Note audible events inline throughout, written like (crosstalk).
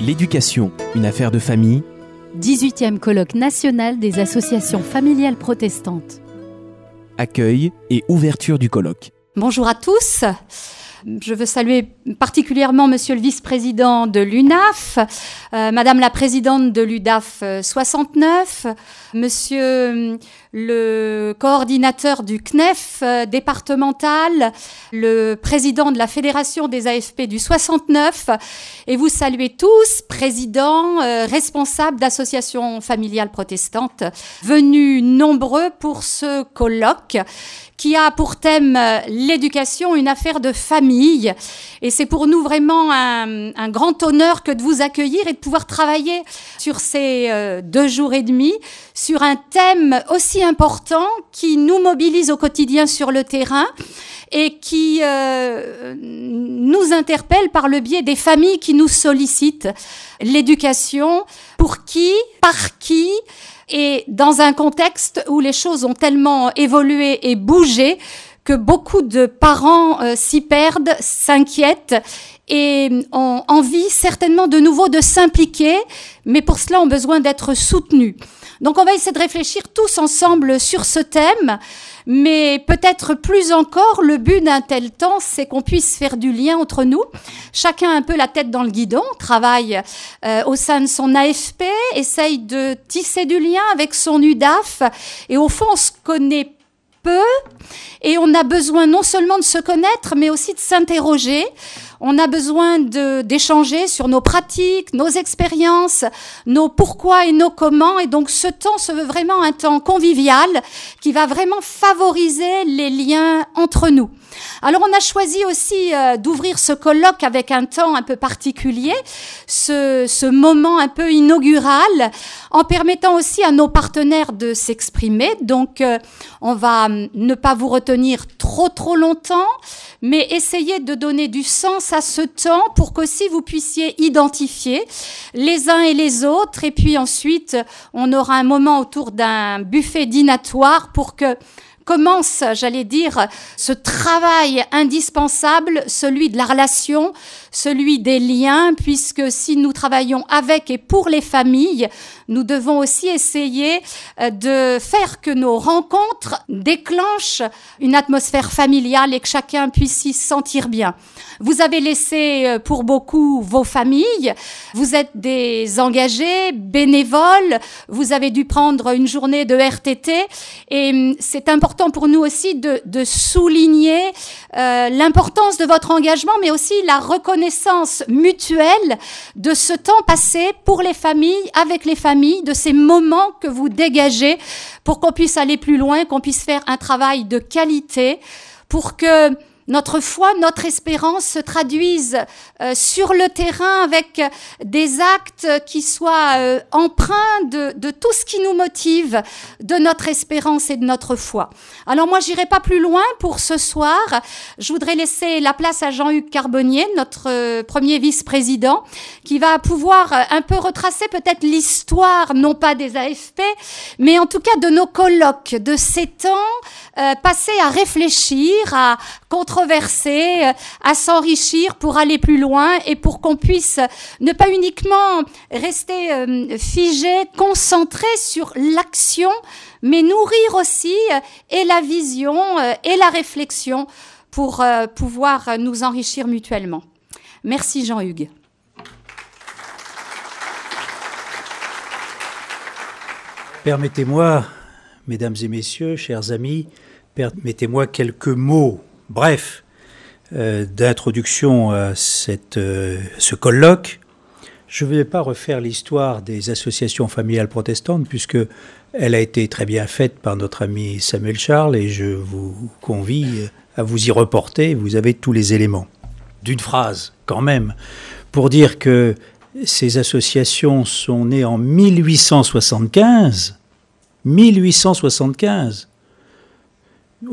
L'éducation, une affaire de famille. 18e colloque national des associations familiales protestantes. Accueil et ouverture du colloque. Bonjour à tous. Je veux saluer particulièrement Monsieur le vice-président de l'UNAF, euh, Madame la présidente de l'UDAF 69, Monsieur euh, le coordinateur du CNEF euh, départemental, le président de la Fédération des AFP du 69, et vous saluez tous, présidents, responsables d'associations familiales protestantes, venus nombreux pour ce colloque qui a pour thème l'éducation, une affaire de famille. Et c'est pour nous vraiment un, grand honneur que de vous accueillir et de pouvoir travailler sur ces euh, deux jours et demi sur un thème aussi important qui nous mobilise au quotidien sur le terrain et qui euh, nous interpelle par le biais des familles qui nous sollicitent. L'éducation, pour qui, par qui, et dans un contexte où les choses ont tellement évolué et bougé que beaucoup de parents euh, s'y perdent, s'inquiètent et ont envie certainement de nouveau de s'impliquer, mais pour cela ont besoin d'être soutenus. Donc on va essayer de réfléchir tous ensemble sur ce thème, mais peut-être plus encore, le but d'un tel temps, c'est qu'on puisse faire du lien entre nous. Chacun un peu la tête dans le guidon, travaille euh, au sein de son AFP, essaye de tisser du lien avec son UDAF, et au fond, on se connaît et on a besoin non seulement de se connaître, mais aussi de s'interroger. On a besoin d'échanger sur nos pratiques, nos expériences, nos pourquoi et nos comment. Et donc ce temps se veut vraiment un temps convivial qui va vraiment favoriser les liens entre nous. Alors on a choisi aussi euh, d'ouvrir ce colloque avec un temps un peu particulier, ce, ce, moment un peu inaugural, en permettant aussi à nos partenaires de s'exprimer. Donc euh, on va ne pas vous retenir trop trop longtemps, mais essayer de donner du sens à ce temps pour qu'aussi vous puissiez identifier les uns et les autres. Et puis ensuite, on aura un moment autour d'un buffet dînatoire pour que commence, j'allais dire, ce travail indispensable, celui de la relation, celui des liens, puisque si nous travaillons avec et pour les familles, nous devons aussi essayer euh, de faire que nos rencontres déclenchent une atmosphère familiale et que chacun puisse s'y sentir bien. Vous avez laissé euh, pour beaucoup vos familles, vous êtes des engagés, bénévoles, vous avez dû prendre une journée de RTT et hum, c'est important pour nous aussi de, souligner euh, l'importance de votre engagement, mais aussi la reconnaissance mutuelle de ce temps passé pour les familles, avec les familles, de ces moments que vous dégagez pour qu'on puisse aller plus loin, qu'on puisse faire un travail de qualité, pour que notre foi, notre espérance se traduisent euh, sur le terrain avec des actes qui soient euh, empreints de, de, tout ce qui nous motive, de notre espérance et de notre foi. Alors moi, j'irai pas plus loin pour ce soir. Je voudrais laisser la place à Jean-Hugues Carbonnier, notre euh, premier vice-président, qui va pouvoir un peu retracer peut-être l'histoire, non pas des AFP, mais en tout cas de nos colloques, de ces temps passés à réfléchir, à controverser, euh, à s'enrichir pour aller plus loin et pour qu'on puisse ne pas uniquement rester euh, figé, concentré sur l'action, mais nourrir aussi euh, et la vision et la réflexion pour pouvoir nous enrichir mutuellement. Merci Jean-Hugues. Permettez-moi, mesdames et messieurs, chers amis, permettez-moi quelques mots bref euh, d'introduction à euh, ce colloque. Je ne vais pas refaire l'histoire des associations familiales protestantes puisque elle a été très bien faite par notre ami Samuel Charles et je vous convie à vous y reporter. Vous avez tous les éléments. D'une phrase, quand même, pour dire que ces associations sont nées en 1875. 1875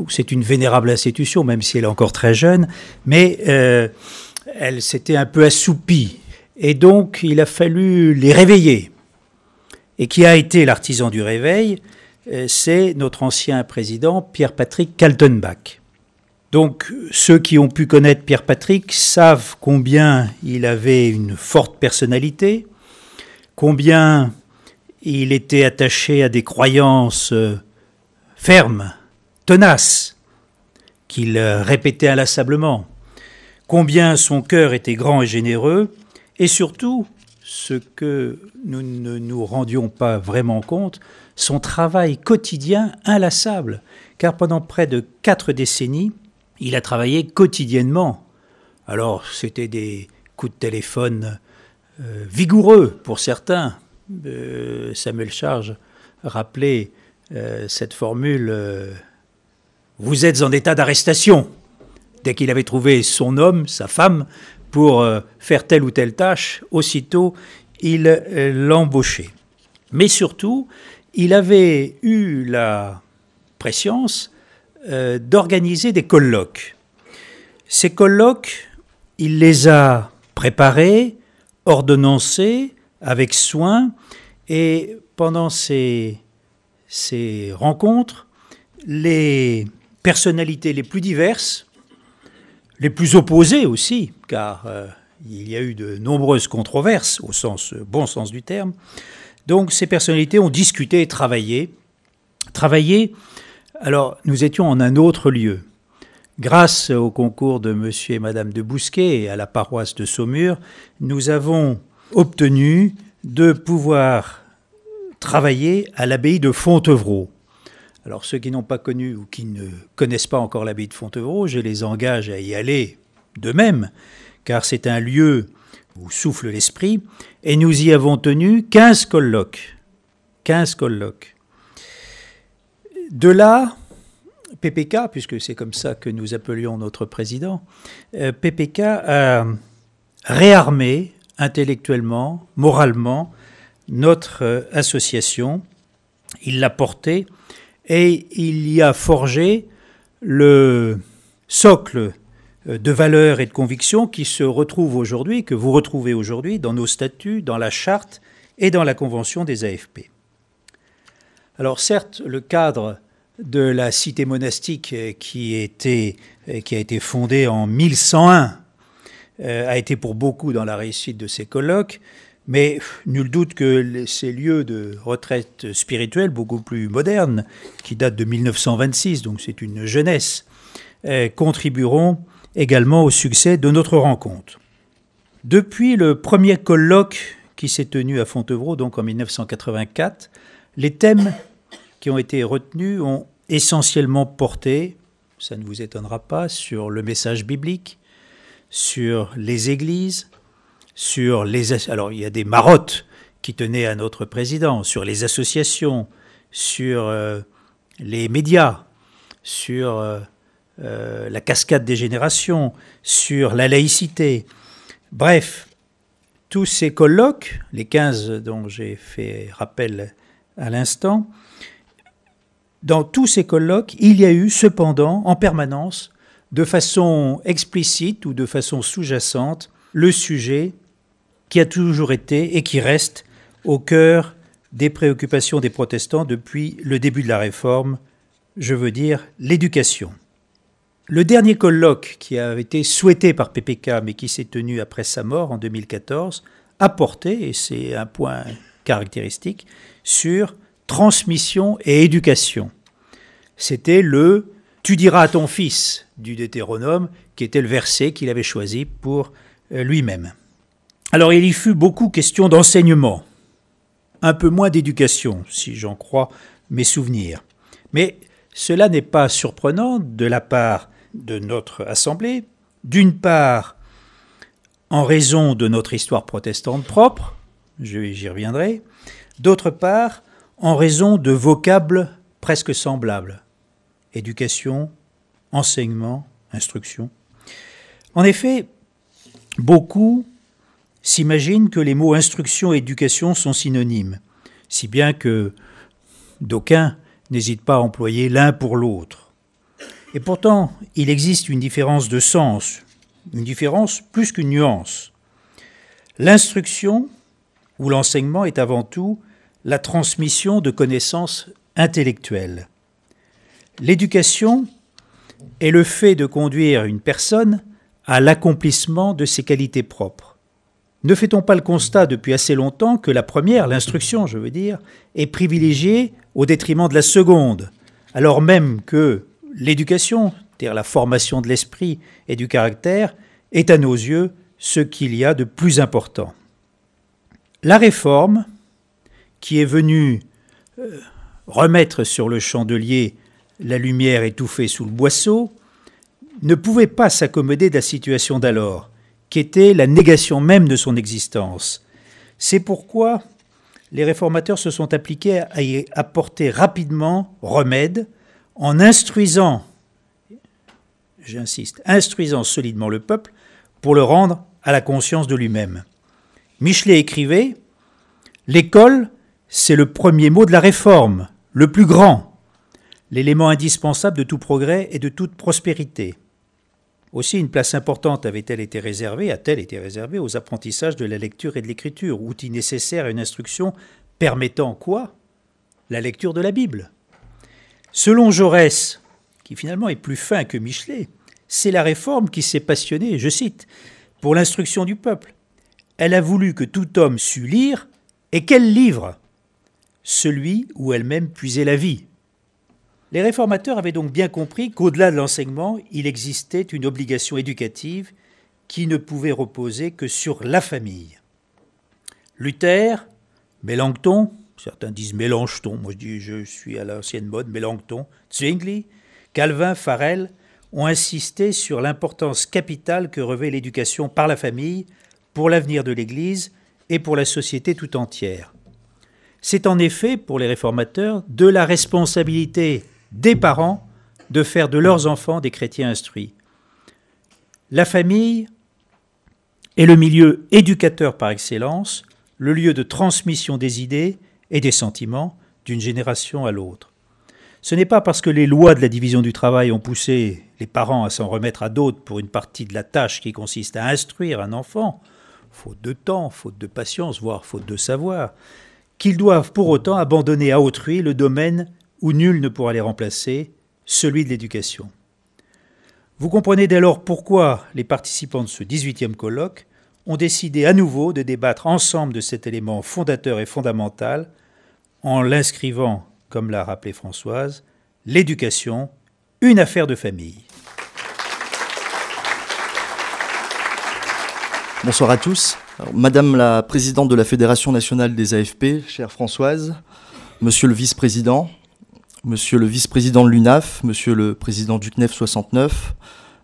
c'est une vénérable institution, même si elle est encore très jeune, mais euh, elle s'était un peu assoupie. Et donc, il a fallu les réveiller. Et qui a été l'artisan du réveil euh, C'est notre ancien président, Pierre-Patrick Kaltenbach. Donc ceux qui ont pu connaître Pierre Patrick savent combien il avait une forte personnalité, combien il était attaché à des croyances euh, fermes, tenaces, qu'il euh, répétait inlassablement, combien son cœur était grand et généreux, et surtout, ce que nous ne nous rendions pas vraiment compte, son travail quotidien inlassable, car pendant près de quatre décennies, il a travaillé quotidiennement. Alors, c'était des coups de téléphone euh, vigoureux pour certains. Euh, Samuel Charge rappelait cette formule Vous êtes en état d'arrestation. Dès qu'il avait trouvé son homme, sa femme, pour faire telle ou telle tâche, aussitôt il l'embauchait. Mais surtout, il avait eu la préscience d'organiser des colloques. Ces colloques, il les a préparés, ordonnancés avec soin, et pendant ces, ces rencontres, les personnalités les plus diverses, les plus opposées aussi, car euh, il y a eu de nombreuses controverses au sens bon sens du terme. Donc ces personnalités ont discuté et travaillé. Travaillé, alors nous étions en un autre lieu. Grâce au concours de monsieur et madame de Bousquet et à la paroisse de Saumur, nous avons obtenu de pouvoir travailler à l'abbaye de Fontevraud. Alors ceux qui n'ont pas connu ou qui ne connaissent pas encore l'abbaye de Fontevraud, je les engage à y aller de même, car c'est un lieu où souffle l'esprit, et nous y avons tenu 15 colloques. 15 colloques. De là, PPK, puisque c'est comme ça que nous appelions notre président, euh, PPK a réarmé intellectuellement, moralement, notre euh, association. Il l'a portée et il y a forgé le socle euh, de valeurs et de convictions qui se retrouvent aujourd'hui, que vous retrouvez aujourd'hui dans nos statuts, dans la charte et dans la convention des AFP. Alors certes, le cadre de la cité monastique euh, qui, était, qui a été fondée en 1101 a été pour beaucoup dans la réussite de ces colloques, mais nul doute que ces lieux de retraite spirituelle beaucoup plus modernes, qui datent de 1926, donc c'est une jeunesse, euh, contribueront également au succès de notre rencontre. Depuis le premier colloque qui s'est tenu à Fontevraud, donc en 1984, les thèmes qui ont été retenus ont essentiellement porté, ça ne vous étonnera pas, sur le message biblique, sur les églises, sur les... Alors il y a des marottes qui tenaient à notre président, sur les associations, sur euh, les médias, sur euh, euh, la cascade des générations, sur la laïcité. Bref, tous ces colloques, les 15 dont j'ai fait rappel à l'instant, dans tous ces colloques, il y a eu cependant en permanence, de façon explicite ou de façon sous-jacente, le sujet qui a toujours été et qui reste au cœur des préoccupations des protestants depuis le début de la réforme, je veux dire l'éducation. Le dernier colloque qui a été souhaité par PPK mais qui s'est tenu après sa mort en 2014 a porté, et c'est un point caractéristique, sur transmission et éducation. C'était le Tu diras à ton fils du Deutéronome, qui était le verset qu'il avait choisi pour euh, lui-même. Alors il y fut beaucoup question d'enseignement, un peu moins d'éducation, si j'en crois mes souvenirs. Mais cela n'est pas surprenant de la part de notre Assemblée, d'une part en raison de notre histoire protestante propre, j'y reviendrai, d'autre part en raison de vocables presque semblables. Éducation, enseignement, instruction. En effet, beaucoup s'imagine que les mots instruction et éducation sont synonymes, si bien que d'aucuns n'hésitent pas à employer l'un pour l'autre. Et pourtant, il existe une différence de sens, une différence plus qu'une nuance. L'instruction ou l'enseignement est avant tout la transmission de connaissances intellectuelles. L'éducation, est le fait de conduire une personne à l'accomplissement de ses qualités propres. Ne fait-on pas le constat depuis assez longtemps que la première, l'instruction je veux dire, est privilégiée au détriment de la seconde, alors même que l'éducation, c'est-à-dire la formation de l'esprit et du caractère, est à nos yeux ce qu'il y a de plus important. La réforme, qui est venue euh, remettre sur le chandelier la lumière étouffée sous le boisseau, ne pouvait pas s'accommoder de la situation d'alors, qui était la négation même de son existence. C'est pourquoi les réformateurs se sont appliqués à y apporter rapidement remède en instruisant, j'insiste, instruisant solidement le peuple pour le rendre à la conscience de lui-même. Michelet écrivait L'école, c'est le premier mot de la réforme, le plus grand, l'élément indispensable de tout progrès et de toute prospérité. Aussi, une place importante avait-elle été réservée, a-t-elle été réservée aux apprentissages de la lecture et de l'écriture, outil nécessaire à une instruction permettant quoi? La lecture de la Bible. Selon Jaurès, qui finalement est plus fin que Michelet, c'est la réforme qui s'est passionnée, je cite, pour l'instruction du peuple. Elle a voulu que tout homme sût lire, et quel livre Celui où elle-même puisait la vie, les réformateurs avaient donc bien compris qu'au-delà de l'enseignement, il existait une obligation éducative qui ne pouvait reposer que sur la famille. Luther, Mélenchon, certains disent Mélenchon, moi je dis je suis à l'ancienne mode, Mélenchon, Zwingli, Calvin, Farel ont insisté sur l'importance capitale que revêt l'éducation par la famille pour l'avenir de l'Église et pour la société tout entière. C'est en effet, pour les réformateurs, de la responsabilité des parents de faire de leurs enfants des chrétiens instruits. La famille est le milieu éducateur par excellence, le lieu de transmission des idées et des sentiments d'une génération à l'autre. Ce n'est pas parce que les lois de la division du travail ont poussé les parents à s'en remettre à d'autres pour une partie de la tâche qui consiste à instruire un enfant, faute de temps, faute de patience, voire faute de savoir, qu'ils doivent pour autant abandonner à autrui le domaine où nul ne pourra les remplacer, celui de l'éducation. Vous comprenez dès lors pourquoi les participants de ce 18e colloque ont décidé à nouveau de débattre ensemble de cet élément fondateur et fondamental en l'inscrivant, comme l'a rappelé Françoise, l'éducation, une affaire de famille. Bonsoir à tous. Madame la présidente de la Fédération nationale des AFP, chère Françoise, Monsieur le vice-président, Monsieur le vice-président de l'UNAF, Monsieur le président du CNEF 69,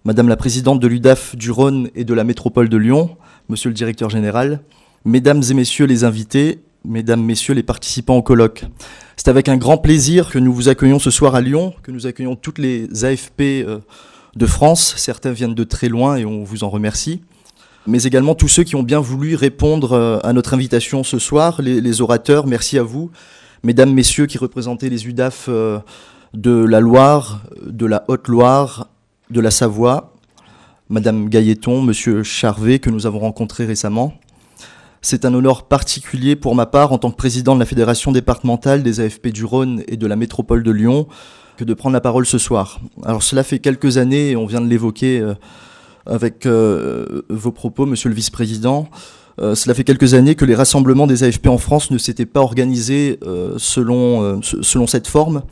Madame la présidente de l'UDAF du Rhône et de la métropole de Lyon, Monsieur le directeur général, Mesdames et Messieurs les invités, Mesdames, Messieurs les participants au colloque. C'est avec un grand plaisir que nous vous accueillons ce soir à Lyon, que nous accueillons toutes les AFP euh, de France. Certains viennent de très loin et on vous en remercie. Mais également tous ceux qui ont bien voulu répondre euh, à notre invitation ce soir, les, les orateurs, merci à vous mesdames, messieurs qui représentaient les UDAF euh, de la Loire, de la Haute-Loire, de la Savoie, madame Gailleton, monsieur Charvet, que nous avons rencontrés récemment. C'est un honneur particulier pour ma part, en tant que président de la Fédération départementale des AFP du Rhône et de la métropole de Lyon, que de prendre la parole ce soir. Alors cela fait quelques années, et on vient de l'évoquer euh, avec euh, vos propos, monsieur le vice-président, euh, cela fait quelques années que les rassemblements des AFP en France ne s'étaient pas organisés euh, selon, euh, selon cette forme.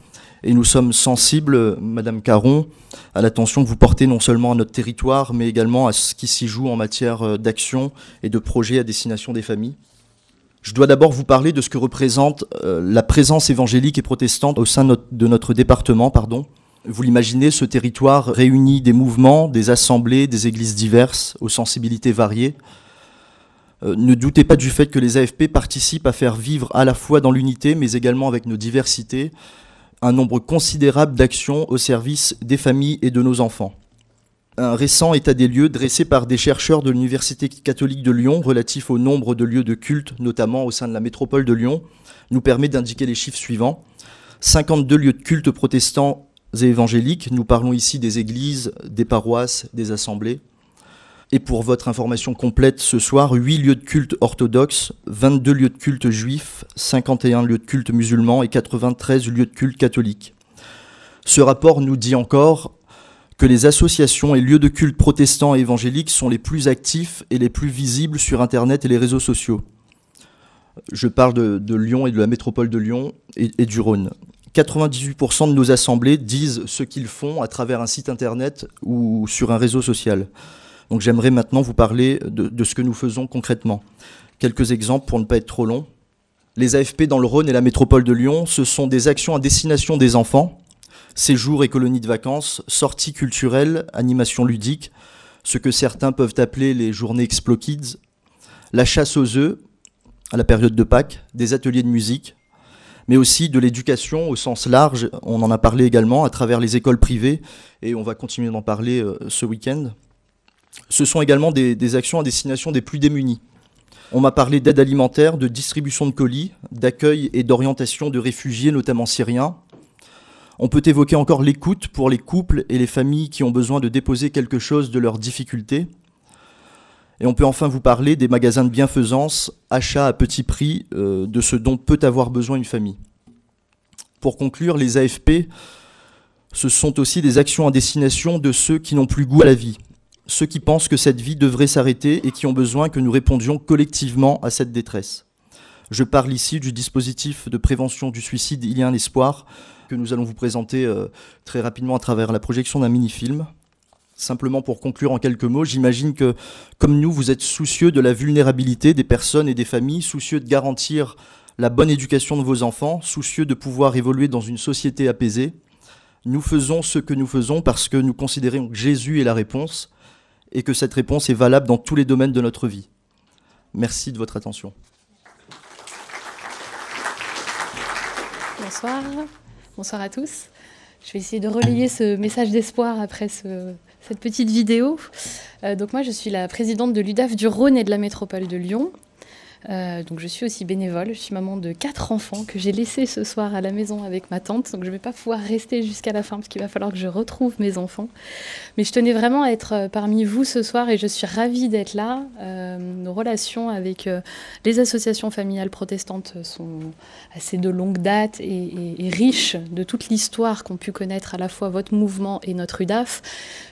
Et nous sommes sensibles, Madame Caron, à l'attention que vous portez non seulement à notre territoire, mais également à ce qui s'y joue en matière d'action et de projets à destination des familles. Je dois d'abord vous parler de ce que représente la présence évangélique et protestante au sein de notre département. Vous l'imaginez, ce territoire réunit des mouvements, des assemblées, des églises diverses, aux sensibilités variées, ne doutez pas du fait que les AFP participent à faire vivre à la fois dans l'unité, mais également avec nos diversités, un nombre considérable d'actions au service des familles et de nos enfants. Un récent état des lieux dressé par des chercheurs de l'Université catholique de Lyon relatif au nombre de lieux de culte, notamment au sein de la métropole de Lyon, nous permet d'indiquer les chiffres suivants. 52 lieux de culte protestants et évangéliques, nous parlons ici des églises, des paroisses, des assemblées. Et pour votre information complète, ce soir, 8 lieux de culte orthodoxes, 22 lieux de culte juifs, 51 lieux de culte musulmans et 93 lieux de culte catholiques. Ce rapport nous dit encore que les associations et lieux de culte protestants et évangéliques sont les plus actifs et les plus visibles sur Internet et les réseaux sociaux. Je parle de, Lyon et de la métropole de Lyon et, du Rhône. 98% de nos assemblées disent ce qu'ils font à travers un site Internet ou sur un réseau social. Donc j'aimerais maintenant vous parler de, ce que nous faisons concrètement. Quelques exemples pour ne pas être trop long. Les AFP dans le Rhône et la métropole de Lyon, ce sont des actions à destination des enfants séjours et colonies de vacances, sorties culturelles, animations ludiques, ce que certains peuvent appeler les journées Explo Kids, la chasse aux œufs à la période de Pâques, des ateliers de musique, mais aussi de l'éducation au sens large. On en a parlé également à travers les écoles privées et on va continuer d'en parler euh, ce week-end. Ce sont également des, actions à destination des plus démunis. On m'a parlé d'aide alimentaire, de distribution de colis, d'accueil et d'orientation de réfugiés, notamment syriens, on peut évoquer encore l'écoute pour les couples et les familles qui ont besoin de déposer quelque chose de leurs difficultés. Et on peut enfin vous parler des magasins de bienfaisance, achats à petit prix euh, de ce dont peut avoir besoin une famille. Pour conclure, les AFP, ce sont aussi des actions à destination de ceux qui n'ont plus goût à la vie, ceux qui pensent que cette vie devrait s'arrêter et qui ont besoin que nous répondions collectivement à cette détresse. Je parle ici du dispositif de prévention du suicide Il y a un espoir, que nous allons vous présenter euh, très rapidement à travers la projection d'un mini-film. Simplement pour conclure en quelques mots, j'imagine que, comme nous, vous êtes soucieux de la vulnérabilité des personnes et des familles, soucieux de garantir la bonne éducation de vos enfants, soucieux de pouvoir évoluer dans une société apaisée. Nous faisons ce que nous faisons parce que nous considérons que Jésus est la réponse et que cette réponse est valable dans tous les domaines de notre vie. Merci de votre attention. Bonsoir. Bonsoir à tous. Je vais essayer de relayer ce message d'espoir après cette petite vidéo. Euh, donc moi, je suis la présidente de l'UDAF du Rhône et de la métropole de Lyon. Euh, donc je suis aussi bénévole, je suis maman de quatre enfants que j'ai laissés ce soir à la maison avec ma tante, donc je ne vais pas pouvoir rester jusqu'à la fin parce qu'il va falloir que je retrouve mes enfants. Mais je tenais vraiment à être euh, parmi vous ce soir et je suis ravie d'être là. Euh, nos relations avec les associations familiales protestantes sont assez de longue date et, riches de toute l'histoire qu'ont pu connaître à la fois votre mouvement et notre UDAF.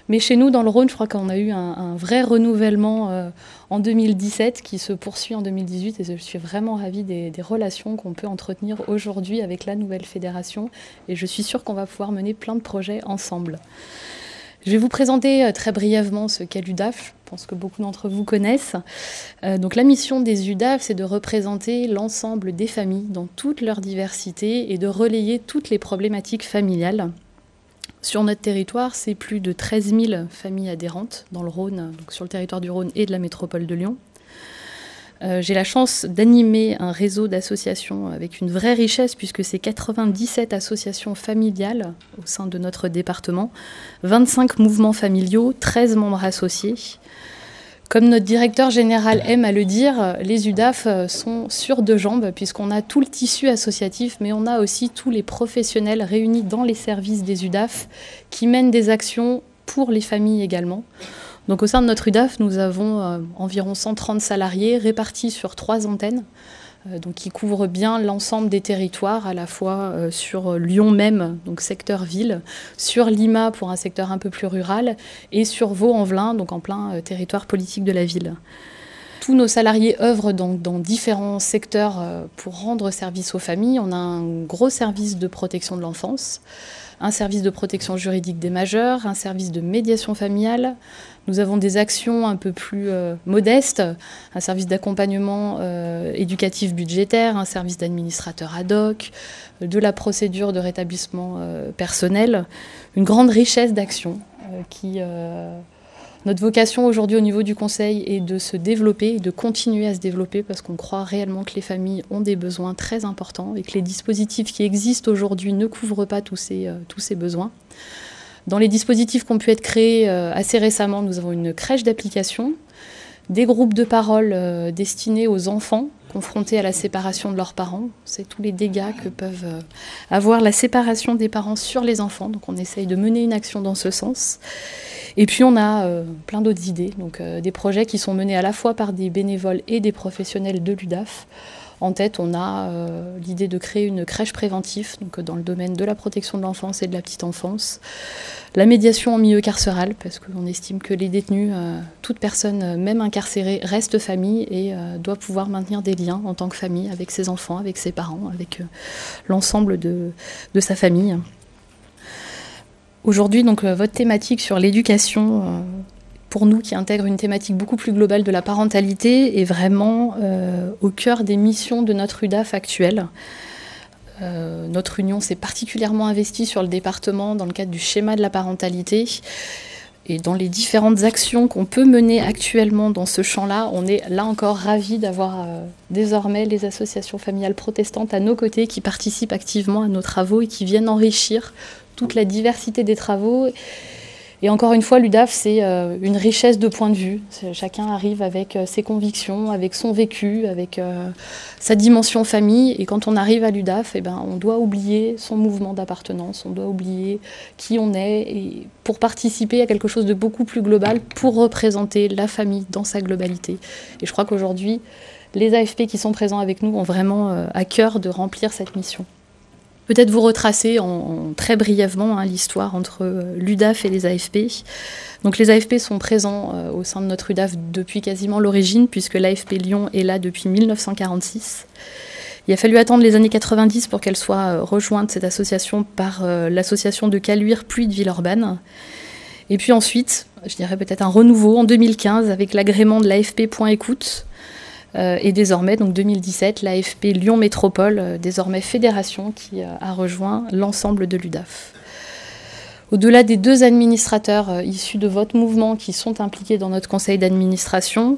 Mais chez nous, dans le Rhône, je crois qu'on a eu un, vrai renouvellement en 2017 qui se poursuit en 2018 et je suis vraiment ravie des, relations qu'on peut entretenir aujourd'hui avec la nouvelle fédération et je suis sûre qu'on va pouvoir mener plein de projets ensemble. Je vais vous présenter euh, très brièvement ce qu'est l'UDAF. Je pense que beaucoup d'entre vous connaissent. Euh, donc la mission des UDAF, c'est de représenter l'ensemble des familles dans toute leur diversité et de relayer toutes les problématiques familiales. Sur notre territoire, c'est plus de 13 000 familles adhérentes dans le Rhône, donc sur le territoire du Rhône et de la métropole de Lyon. Euh, j'ai la chance d'animer un réseau d'associations avec une vraie richesse puisque c'est 97 associations familiales au sein de notre département, 25 mouvements familiaux, 13 membres associés, comme notre directeur général aime à le dire, les UDAF sont sur deux jambes puisqu'on a tout le tissu associatif, mais on a aussi tous les professionnels réunis dans les services des UDAF qui mènent des actions pour les familles également. Donc au sein de notre UDAF, nous avons euh, environ 130 salariés répartis sur trois antennes. Euh, donc qui couvre bien l'ensemble des territoires, à la fois euh, sur Lyon même, donc secteur ville, sur Lima pour un secteur un peu plus rural, et sur Vaux-en-Velin, donc en plein territoire politique de la ville. Tous nos salariés œuvrent dans, dans, différents secteurs pour rendre service aux familles. On a un gros service de protection de l'enfance, un service de protection juridique des majeurs, un service de médiation familiale, nous avons des actions un peu plus euh, modestes, un service d'accompagnement euh, éducatif budgétaire, un service d'administrateur ad hoc, de la procédure de rétablissement euh, personnel, une grande richesse d'actions qui... notre vocation aujourd'hui au niveau du Conseil est de se développer, de continuer à se développer parce qu'on croit réellement que les familles ont des besoins très importants et que les dispositifs qui existent aujourd'hui ne couvrent pas tous ces, tous ces besoins. Dans les dispositifs qui ont pu être créés euh, assez récemment, nous avons une crèche d'application, des groupes de parole euh, destinés aux enfants confrontés à la séparation de leurs parents. C'est tous les dégâts que peuvent euh, avoir la séparation des parents sur les enfants. Donc on essaye de mener une action dans ce sens. Et puis on a plein d'autres idées, donc des projets qui sont menés à la fois par des bénévoles et des professionnels de l'UDAF En tête, on a euh, l'idée de créer une crèche préventive donc dans le domaine de la protection de l'enfance et de la petite enfance, la médiation en milieu carcéral, parce qu'on estime que les détenus, euh, toute personne, euh, même incarcérée, reste famille et doit pouvoir maintenir des liens en tant que famille avec ses enfants, avec ses parents, avec l'ensemble de, de, sa famille. Aujourd'hui, donc, votre thématique sur l'éducation pour nous qui intègre une thématique beaucoup plus globale de la parentalité est vraiment euh, au cœur des missions de notre UDAF actuelle. Euh, notre union s'est particulièrement investie sur le département dans le cadre du schéma de la parentalité. Et dans les différentes actions qu'on peut mener actuellement dans ce champ-là, on est là encore ravis d'avoir euh, désormais les associations familiales protestantes à nos côtés qui participent activement à nos travaux et qui viennent enrichir toute la diversité des travaux et encore une fois, l'UDAF, c'est euh, une richesse de points de vue. Chacun arrive avec euh, ses convictions, avec son vécu, avec euh, sa dimension famille. Et quand on arrive à l'UDAF, eh ben, on doit oublier son mouvement d'appartenance, on doit oublier qui on est et pour participer à quelque chose de beaucoup plus global, pour représenter la famille dans sa globalité. Et je crois qu'aujourd'hui, les AFP qui sont présents avec nous ont vraiment à cœur de remplir cette mission. Peut-être vous retracer très brièvement hein, l'histoire entre euh, l'UDAF et les AFP. Donc les AFP sont présents euh, au sein de notre UDAF depuis quasiment l'origine, puisque l'AFP Lyon est là depuis 1946. Il a fallu attendre les années 90 pour qu'elle soit euh, rejointe, cette association, par l'association de Caluire puis de Villeurbanne. Et puis ensuite, je dirais peut-être un renouveau en 2015 avec l'agrément de l'AFP Point Écoute, et désormais, donc 2017, l'AFP Lyon Métropole, euh, désormais fédération, qui euh, a rejoint l'ensemble de l'UDAF. Au-delà des deux administrateurs issus de votre mouvement qui sont impliqués dans notre conseil d'administration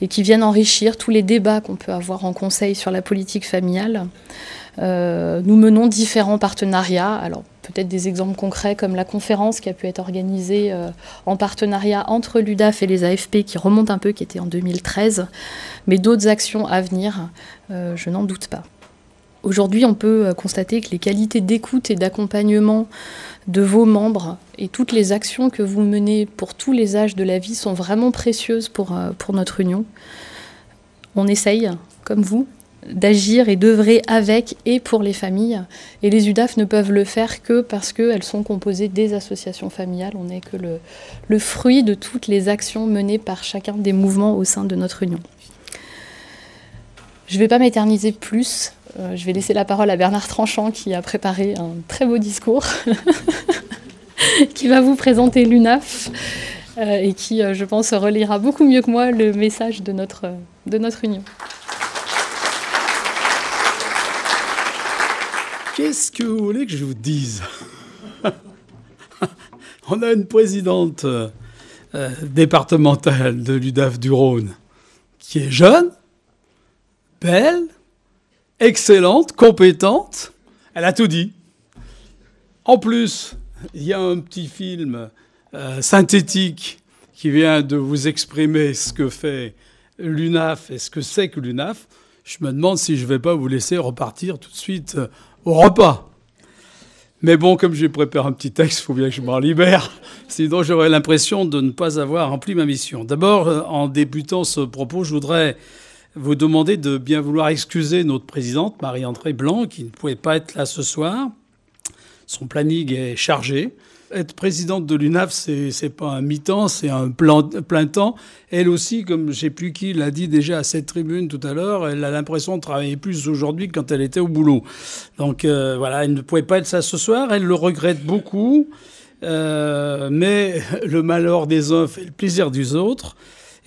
et qui viennent enrichir tous les débats qu'on peut avoir en conseil sur la politique familiale, nous menons différents partenariats. Alors peut-être des exemples concrets comme la conférence qui a pu être organisée euh, en partenariat entre l'UDAF et les AFP qui remonte un peu, qui était en 2013, mais d'autres actions à venir, euh, je n'en doute pas. Aujourd'hui, on peut euh, constater que les qualités d'écoute et d'accompagnement de vos membres et toutes les actions que vous menez pour tous les âges de la vie sont vraiment précieuses pour, pour notre union. On essaye, comme vous, d'agir et d'œuvrer avec et pour les familles. Et les UDAF ne peuvent le faire que parce qu'elles sont composées des associations familiales. On n'est que le, fruit de toutes les actions menées par chacun des mouvements au sein de notre union. Je ne vais pas m'éterniser plus. Euh, je vais laisser la parole à Bernard Tranchant qui a préparé un très beau discours (laughs) qui va vous présenter l'UNAF euh, et qui, euh, je pense, relira beaucoup mieux que moi le message de notre, de notre union. Qu'est-ce que vous voulez que je vous dise (laughs) On a une présidente euh, départementale de l'UDAF du Rhône qui est jeune, belle, excellente, compétente. Elle a tout dit. En plus, il y a un petit film euh, synthétique qui vient de vous exprimer ce que fait l'UNAF et ce que c'est que l'UNAF. Je me demande si je ne vais pas vous laisser repartir tout de suite euh, au repas. Mais bon, comme j'ai préparé un petit texte, il faut bien que je m'en libère. Sinon, j'aurais l'impression de ne pas avoir rempli ma mission. D'abord, euh, en débutant ce propos, je voudrais vous demander de bien vouloir excuser notre présidente, Marie-André Blanc, qui ne pouvait pas être là ce soir. Son planning est chargé être présidente de l'UNAF, c'est c'est pas un mi-temps, c'est un plein temps. Elle aussi, comme j'ai plus qui l'a dit déjà à cette tribune tout à l'heure, elle a l'impression de travailler plus aujourd'hui que quand elle était au boulot. Donc euh, voilà, elle ne pouvait pas être ça ce soir. Elle le regrette beaucoup, euh, mais (laughs) le malheur des uns fait le plaisir des autres.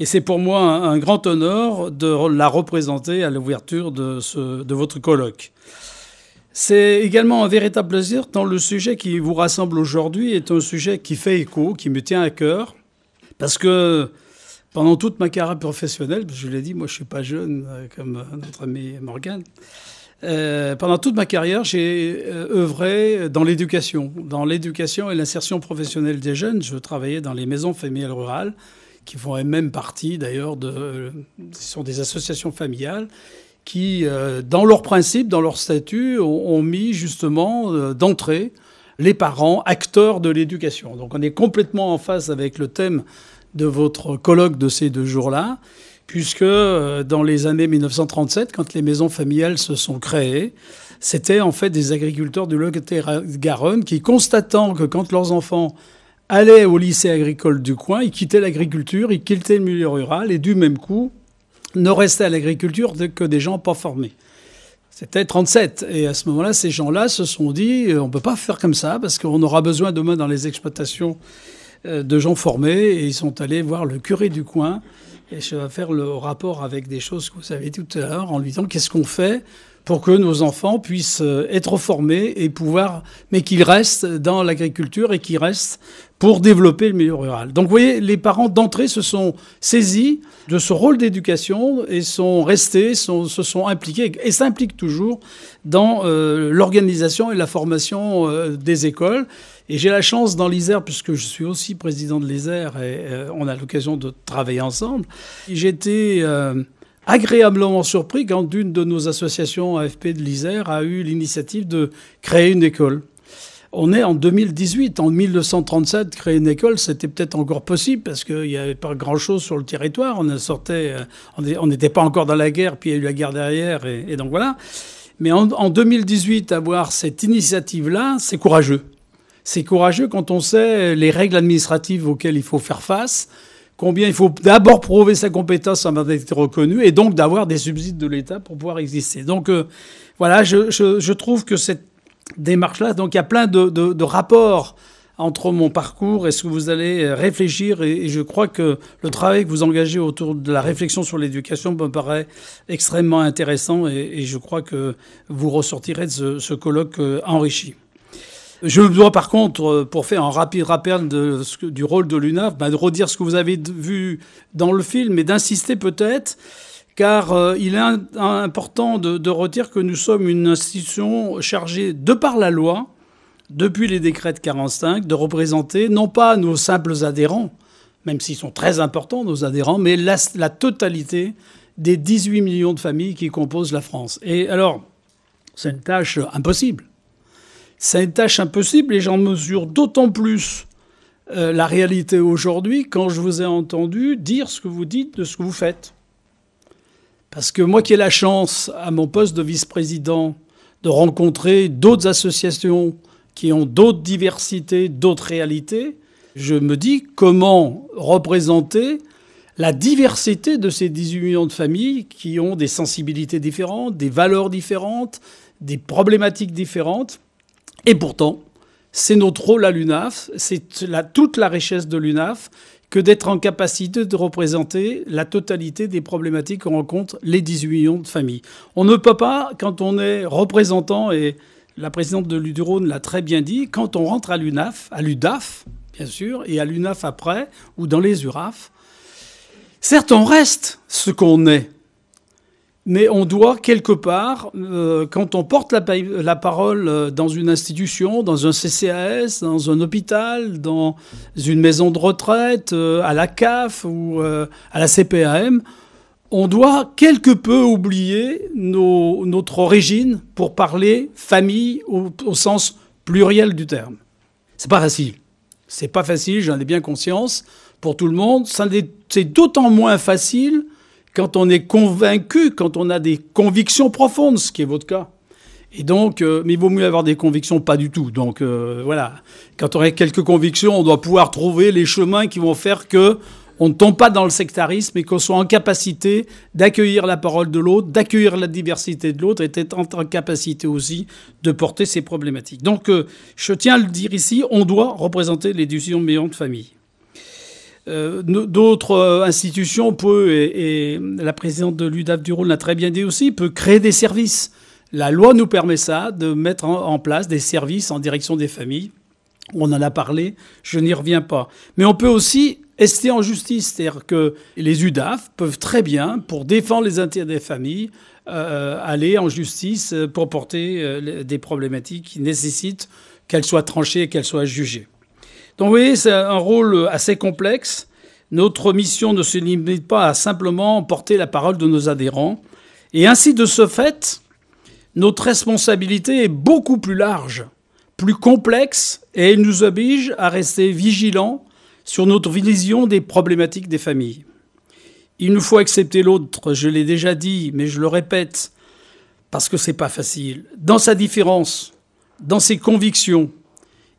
Et c'est pour moi un, grand honneur de la représenter à l'ouverture de, ce, de votre colloque. C'est également un véritable plaisir tant le sujet qui vous rassemble aujourd'hui est un sujet qui fait écho, qui me tient à cœur, parce que pendant toute ma carrière professionnelle, je l'ai dit, moi je suis pas jeune euh, comme euh, notre ami Morgan, euh, pendant toute ma carrière, j'ai œuvré dans l'éducation, dans l'éducation et l'insertion professionnelle des jeunes. Je travaillais dans les maisons familiales rurales, qui font même partie d'ailleurs de, ce sont des associations familiales qui, euh, dans leurs principes, dans leur statut, ont, mis justement euh, d'entrée les parents acteurs de l'éducation. Donc on est complètement en face avec le thème de votre colloque de ces deux jours-là, puisque euh, dans les années 1937, quand les maisons familiales se sont créées, c'était en fait des agriculteurs de Lot-et-Garonne qui, constatant que quand leurs enfants allaient au lycée agricole du coin, ils quittaient l'agriculture, ils quittaient le milieu rural, et du même coup, ne restaient à l'agriculture que des gens pas formés. C'était 37. Et à ce moment-là, ces gens-là se sont dit, euh, on ne peut pas faire comme ça, parce qu'on aura besoin demain dans les exploitations euh, de gens formés. Et ils sont allés voir le curé du coin. Et je vais faire le rapport avec des choses que vous avez tout à l'heure, en lui disant qu'est-ce qu'on fait pour que nos enfants puissent euh, être formés et pouvoir, mais qu'ils restent dans l'agriculture et qu'ils restent pour développer le milieu rural. Donc vous voyez, les parents d'entrée se sont saisis de ce rôle d'éducation et sont restés, se sont impliqués et s'impliquent toujours dans euh, l'organisation et la formation euh, des écoles. Et j'ai la chance dans l'Isère, puisque je suis aussi président de l'Isère et on a l'occasion de travailler ensemble, j'étais agréablement surpris quand une de nos associations AFP de l'Isère a eu l'initiative de créer une école. On est en 2018. En 1937, créer une école, c'était peut-être encore possible parce qu'il n'y avait pas grand-chose sur le territoire. On sortait, euh, on n'était pas encore dans la guerre, puis il y a eu la guerre derrière, et, donc voilà. Mais en, en 2018, avoir cette initiative-là, c'est courageux. C'est courageux quand on sait les règles administratives auxquelles il faut faire face, combien il faut d'abord prouver sa compétence avant d'être reconnu et donc d'avoir des subsides de l'État pour pouvoir exister. Donc euh, voilà, je, trouve que cette démarche-là, donc il y a plein de, rapports entre mon parcours et ce que vous allez réfléchir et, je crois que le travail que vous engagez autour de la réflexion sur l'éducation me paraît extrêmement intéressant et, je crois que vous ressortirez de ce, colloque euh, enrichi. Je dois par contre, euh, pour faire un rapide rappel du rôle de l'UNAF, bah, de redire ce que vous avez vu dans le film et d'insister peut-être, car euh, il est important de, de que nous sommes une institution chargée, de par la loi, depuis les décrets de 45, de représenter non pas nos simples adhérents, même s'ils sont très importants, nos adhérents, mais la, la totalité des 18 millions de familles qui composent la France. Et alors, c'est une tâche impossible c'est une tâche impossible et j'en mesure d'autant plus euh, la réalité aujourd'hui quand je vous ai entendu dire ce que vous dites de ce que vous faites. Parce que moi qui ai la chance, à mon poste de vice-président, de rencontrer d'autres associations qui ont d'autres diversités, d'autres réalités, je me dis comment représenter la diversité de ces 18 millions de familles qui ont des sensibilités différentes, des valeurs différentes, des problématiques différentes. Et pourtant, c'est notre rôle à l'UNAF, c'est toute la richesse de l'UNAF que d'être en capacité de représenter la totalité des problématiques que rencontrent les 18 millions de familles. On ne peut pas, quand on est représentant, et la présidente de l'UDRONE l'a très bien dit, quand on rentre à l'UNAF, à l'UDAF, bien sûr, et à l'UNAF après, ou dans les URAF, certes, on reste ce qu'on est, mais on doit quelque part, euh, quand on porte la, parole euh, dans une institution, dans un CCAS, dans un hôpital, dans une maison de retraite, euh, à la CAF ou à la CPAM, on doit quelque peu oublier notre origine pour parler famille au, au sens pluriel du terme. C'est pas facile. C'est pas facile, j'en ai bien conscience pour tout le monde. C'est d'autant moins facile quand on est convaincu, quand on a des convictions profondes, ce qui est votre cas. Et donc, euh, mais il vaut mieux avoir des convictions, pas du tout. Donc euh, voilà, quand on a quelques convictions, on doit pouvoir trouver les chemins qui vont faire que on ne tombe pas dans le sectarisme et qu'on soit en capacité d'accueillir la parole de l'autre, d'accueillir la diversité de l'autre et d'être en capacité aussi de porter ces problématiques. Donc, euh, je tiens à le dire ici, on doit représenter les décisions de famille. Euh, d'autres euh, institutions peuvent, et, la présidente de l'UDAF du Rhône l'a très bien dit aussi, peut créer des services. La loi nous permet ça, de mettre en, place des services en direction des familles. On en a parlé, je n'y reviens pas. Mais on peut aussi ester en justice, c'est-à-dire que les UDAF peuvent très bien, pour défendre les intérêts des familles, euh, aller en justice pour porter des problématiques qui nécessitent qu'elles soient tranchées et qu'elles soient jugées. Donc vous voyez, c'est un rôle assez complexe. Notre mission ne se limite pas à simplement porter la parole de nos adhérents. Et ainsi, de ce fait, notre responsabilité est beaucoup plus large, plus complexe, et elle nous oblige à rester vigilants sur notre vision des problématiques des familles. Il nous faut accepter l'autre, je l'ai déjà dit, mais je le répète, parce que c'est pas facile. Dans sa différence, dans ses convictions,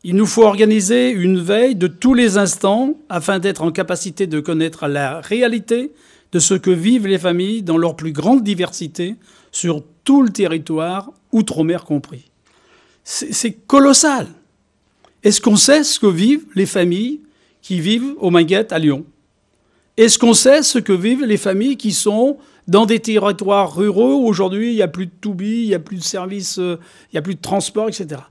il nous faut organiser une veille de tous les instants afin d'être en capacité de connaître la réalité de ce que vivent les familles dans leur plus grande diversité sur tout le territoire, outre-mer compris. C'est colossal. Est-ce qu'on sait ce que vivent les familles qui vivent au Minguette à Lyon? Est-ce qu'on sait ce que vivent les familles qui sont dans des territoires ruraux? Où aujourd'hui il n'y a plus de toubis, il n'y a plus de services, euh, il n'y a plus de transport, etc.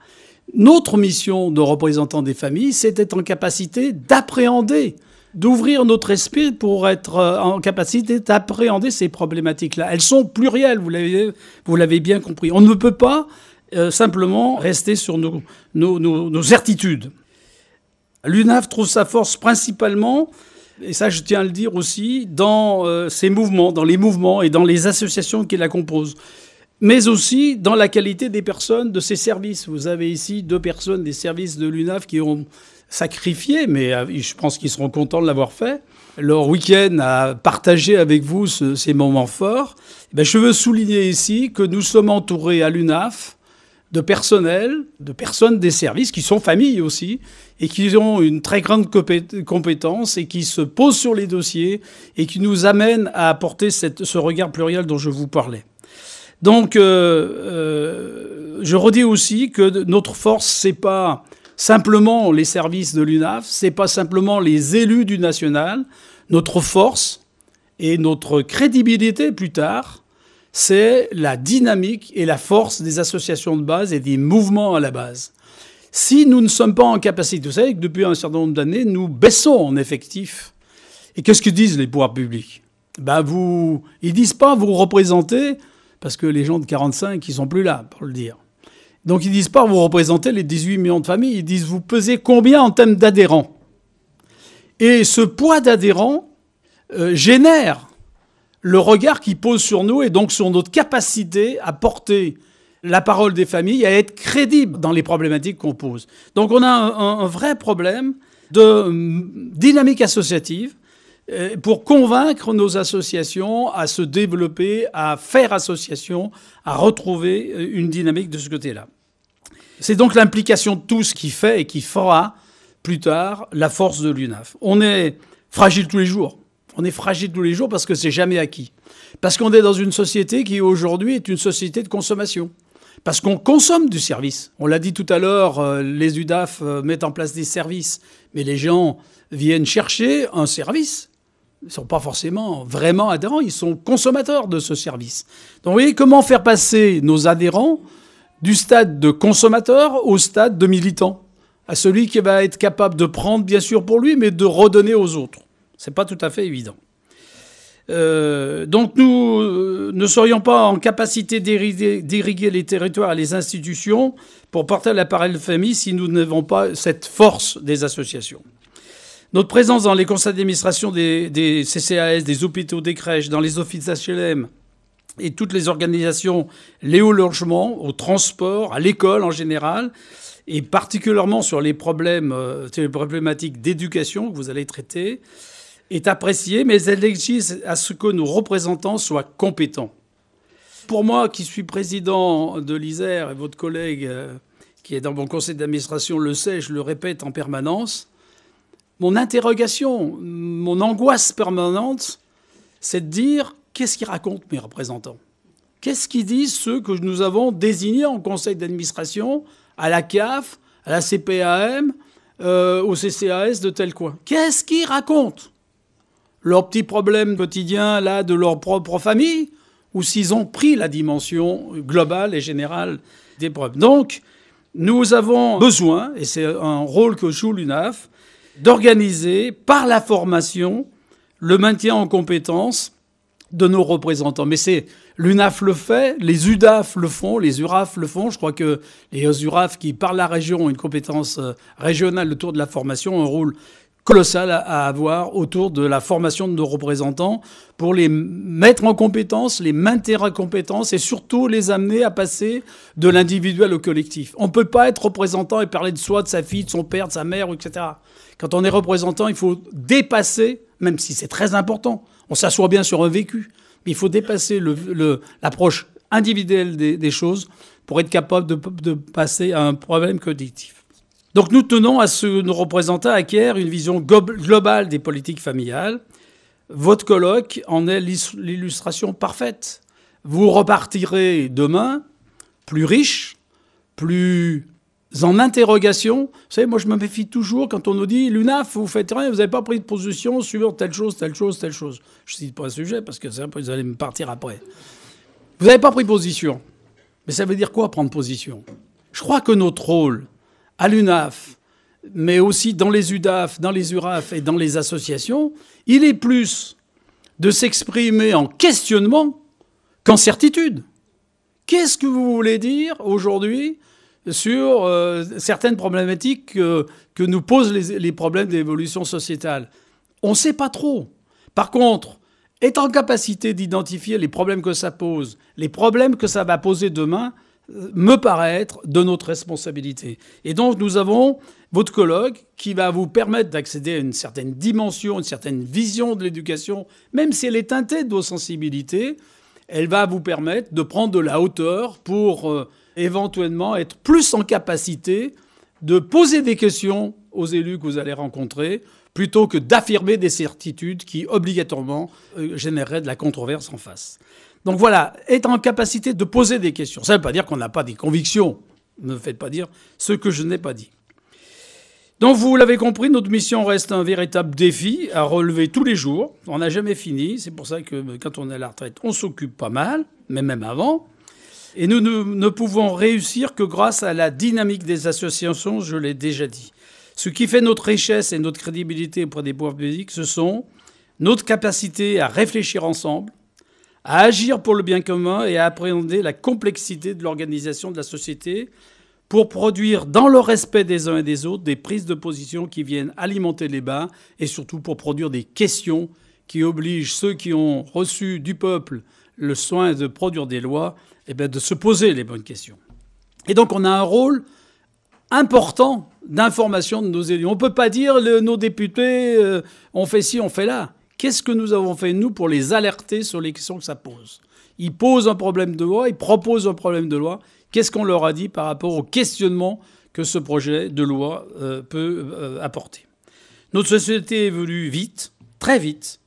Notre mission de représentants des familles, c'est d'être en capacité d'appréhender, d'ouvrir notre esprit pour être euh, en capacité d'appréhender ces problématiques-là. Elles sont plurielles, vous l'avez, vous l'avez bien compris. On ne peut pas euh, simplement rester sur nos, nos, certitudes. L'UNAF trouve sa force principalement, et ça je tiens à le dire aussi, dans euh, ses mouvements, dans les mouvements et dans les associations qui la composent mais aussi dans la qualité des personnes de ses services. Vous avez ici deux personnes des services de l'UNAF qui ont sacrifié, mais euh, je pense qu'ils seront contents de l'avoir fait, leur week-end à partager avec vous ces moments forts. Eh ben, je veux souligner ici que nous sommes entourés à l'UNAF de personnel, de personnes des services qui sont familles aussi, et qui ont une très grande compétence et qui se posent sur les dossiers et qui nous amènent à apporter ce regard pluriel dont je vous parlais. Donc, euh, euh, je redis aussi que notre force, c'est pas simplement les services de l'UNAF, c'est pas simplement les élus du national. Notre force et notre crédibilité plus tard, c'est la dynamique et la force des associations de base et des mouvements à la base. Si nous ne sommes pas en capacité, vous savez que depuis un certain nombre d'années, nous baissons en effectif. Et qu'est-ce que disent les pouvoirs publics? Ben vous, Ils disent pas vous représentez, parce que les gens de 45, ils sont plus là, pour le dire. Donc ils disent pas vous représentez les 18 millions de familles, ils disent vous pesez combien en termes d'adhérents? Et ce poids d'adhérents euh, génère le regard qui pose sur nous et donc sur notre capacité à porter la parole des familles, à être crédible dans les problématiques qu'on pose. Donc on a un, vrai problème de hum, dynamique associative pour convaincre nos associations à se développer, à faire association, à retrouver euh, une dynamique de ce côté-là. C'est donc l'implication de tous qui fait et qui fera plus tard la force de l'UNAF. On est fragile tous les jours. On est fragile tous les jours parce que c'est jamais acquis. Parce qu'on est dans une société qui aujourd'hui est une société de consommation. Parce qu'on consomme du service. On l'a dit tout à l'heure, euh, les UDAF mettent en place des services, mais les gens viennent chercher un service ne sont pas forcément vraiment adhérents, ils sont consommateurs de ce service. Donc vous voyez comment faire passer nos adhérents du stade de consommateur au stade de militant, à celui qui va être capable de prendre bien sûr pour lui, mais de redonner aux autres. Ce n'est pas tout à fait évident. Euh, donc nous euh, ne serions pas en capacité d'irriguer les territoires et les institutions pour porter l'appareil de famille si nous n'avons pas cette force des associations. Notre présence dans les conseils d'administration des, CCAS, des hôpitaux, des crèches, dans les offices HLM et toutes les organisations liées au logement, au transport, à l'école en général, et particulièrement sur les problèmes, euh, les problématiques d'éducation que vous allez traiter, est appréciée, mais elle exige à ce que nos représentants soient compétents. Pour moi, qui suis président de l'ISER, et votre collègue euh, qui est dans mon conseil d'administration le sait, je le répète en permanence, mon interrogation, mon angoisse permanente, c'est de dire qu'est-ce qu'ils racontent mes représentants? Qu'est-ce qu'ils disent ceux que nous avons désignés en conseil d'administration, à la CAF, à la CPAM, euh, au CCAS de tel quoi Qu'est-ce qu'ils racontent? Leurs petits problèmes quotidiens, là, de leur propre famille Ou s'ils ont pris la dimension globale et générale des problèmes? Donc, nous avons besoin, et c'est un rôle que joue l'UNAF, d'organiser par la formation le maintien en compétence de nos représentants. Mais c'est l'UNAF le fait, les UDAF le font, les URAF le font. Je crois que les URAF qui, par la région, ont une compétence euh, régionale autour de la formation, ont un rôle colossal à avoir autour de la formation de nos représentants pour les mettre en compétence, les maintenir en compétence et surtout les amener à passer de l'individuel au collectif. On ne peut pas être représentant et parler de soi, de sa fille, de son père, de sa mère, etc. Quand on est représentant, il faut dépasser même si c'est très important. On s'assoit bien sur un vécu, mais il faut dépasser l'approche individuelle des, choses pour être capable de, passer à un problème collectif. Donc nous tenons à ce que nos représentants acquièrent une vision globale des politiques familiales. Votre colloque en est l'illustration parfaite. Vous repartirez demain plus riche, plus en interrogation. Vous savez, moi, je me méfie toujours quand on nous dit l'UNAF, vous faites rien, vous n'avez pas pris de position sur telle chose, telle chose, telle chose. Je ne cite pas un sujet parce que vous allez me partir après. Vous n'avez pas pris position. Mais ça veut dire quoi prendre position? Je crois que notre rôle à l'UNAF, mais aussi dans les UDAF, dans les URAF et dans les associations, il est plus de s'exprimer en questionnement qu'en certitude. Qu'est-ce que vous voulez dire aujourd'hui sur euh, certaines problématiques que, nous posent les, problèmes d'évolution sociétale? On ne sait pas trop. Par contre, être en capacité d'identifier les problèmes que ça pose, les problèmes que ça va poser demain, me paraît être de notre responsabilité. Et donc nous avons votre colloque qui va vous permettre d'accéder à une certaine dimension, une certaine vision de l'éducation, même si elle est teintée de vos sensibilités, elle va vous permettre de prendre de la hauteur pour euh, éventuellement être plus en capacité de poser des questions aux élus que vous allez rencontrer, plutôt que d'affirmer des certitudes qui, obligatoirement, euh, généreraient de la controverse en face. Donc voilà, être en capacité de poser des questions. Ça ne veut pas dire qu'on n'a pas des convictions. Ne faites pas dire ce que je n'ai pas dit. Donc vous l'avez compris, notre mission reste un véritable défi à relever tous les jours. On n'a jamais fini. C'est pour ça que quand on est à la retraite, on s'occupe pas mal, mais même avant. Et nous ne, pouvons réussir que grâce à la dynamique des associations, je l'ai déjà dit. Ce qui fait notre richesse et notre crédibilité auprès des pouvoirs publics, ce sont notre capacité à réfléchir ensemble, à agir pour le bien commun et à appréhender la complexité de l'organisation de la société pour produire, dans le respect des uns et des autres, des prises de position qui viennent alimenter les bains et surtout pour produire des questions qui obligent ceux qui ont reçu du peuple le soin de produire des lois eh bien, de se poser les bonnes questions. Et donc on a un rôle important d'information de nos élus. On ne peut pas dire nos députés euh, ont fait ci, ont fait là. Qu'est-ce que nous avons fait, nous, pour les alerter sur les questions que ça pose? Ils posent un problème de loi, ils proposent un problème de loi. Qu'est-ce qu'on leur a dit par rapport au questionnement que ce projet de loi euh, peut euh, apporter? Notre société évolue vite, très vite.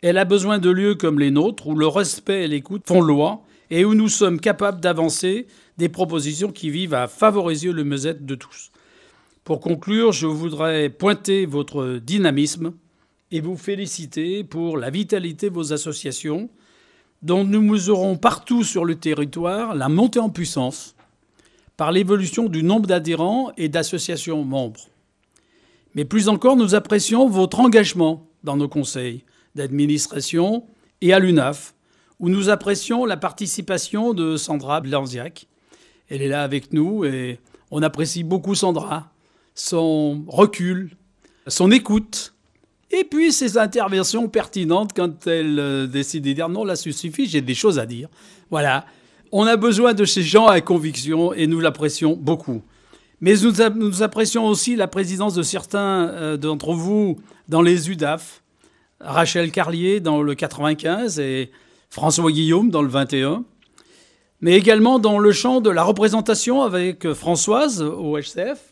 Elle a besoin de lieux comme les nôtres, où le respect et l'écoute font loi, et où nous sommes capables d'avancer des propositions qui vivent à favoriser le mieux-être de tous. Pour conclure, je voudrais pointer votre dynamisme et vous féliciter pour la vitalité de vos associations, dont nous mesurons partout sur le territoire la montée en puissance par l'évolution du nombre d'adhérents et d'associations membres. Mais plus encore, nous apprécions votre engagement dans nos conseils d'administration et à l'UNAF, où nous apprécions la participation de Sandra Blanziac. Elle est là avec nous et on apprécie beaucoup Sandra, son recul, son écoute, et puis ses interventions pertinentes quand elle euh, décide de dire non, là, ça suffit, j'ai des choses à dire. Voilà. On a besoin de ces gens à conviction et nous l'apprécions beaucoup. Mais nous, apprécions aussi la présidence de certains euh, d'entre vous dans les UDAF. Rachel Carlier dans le 95 et François Guillaume dans le 21, mais également dans le champ de la représentation avec Françoise au HCF,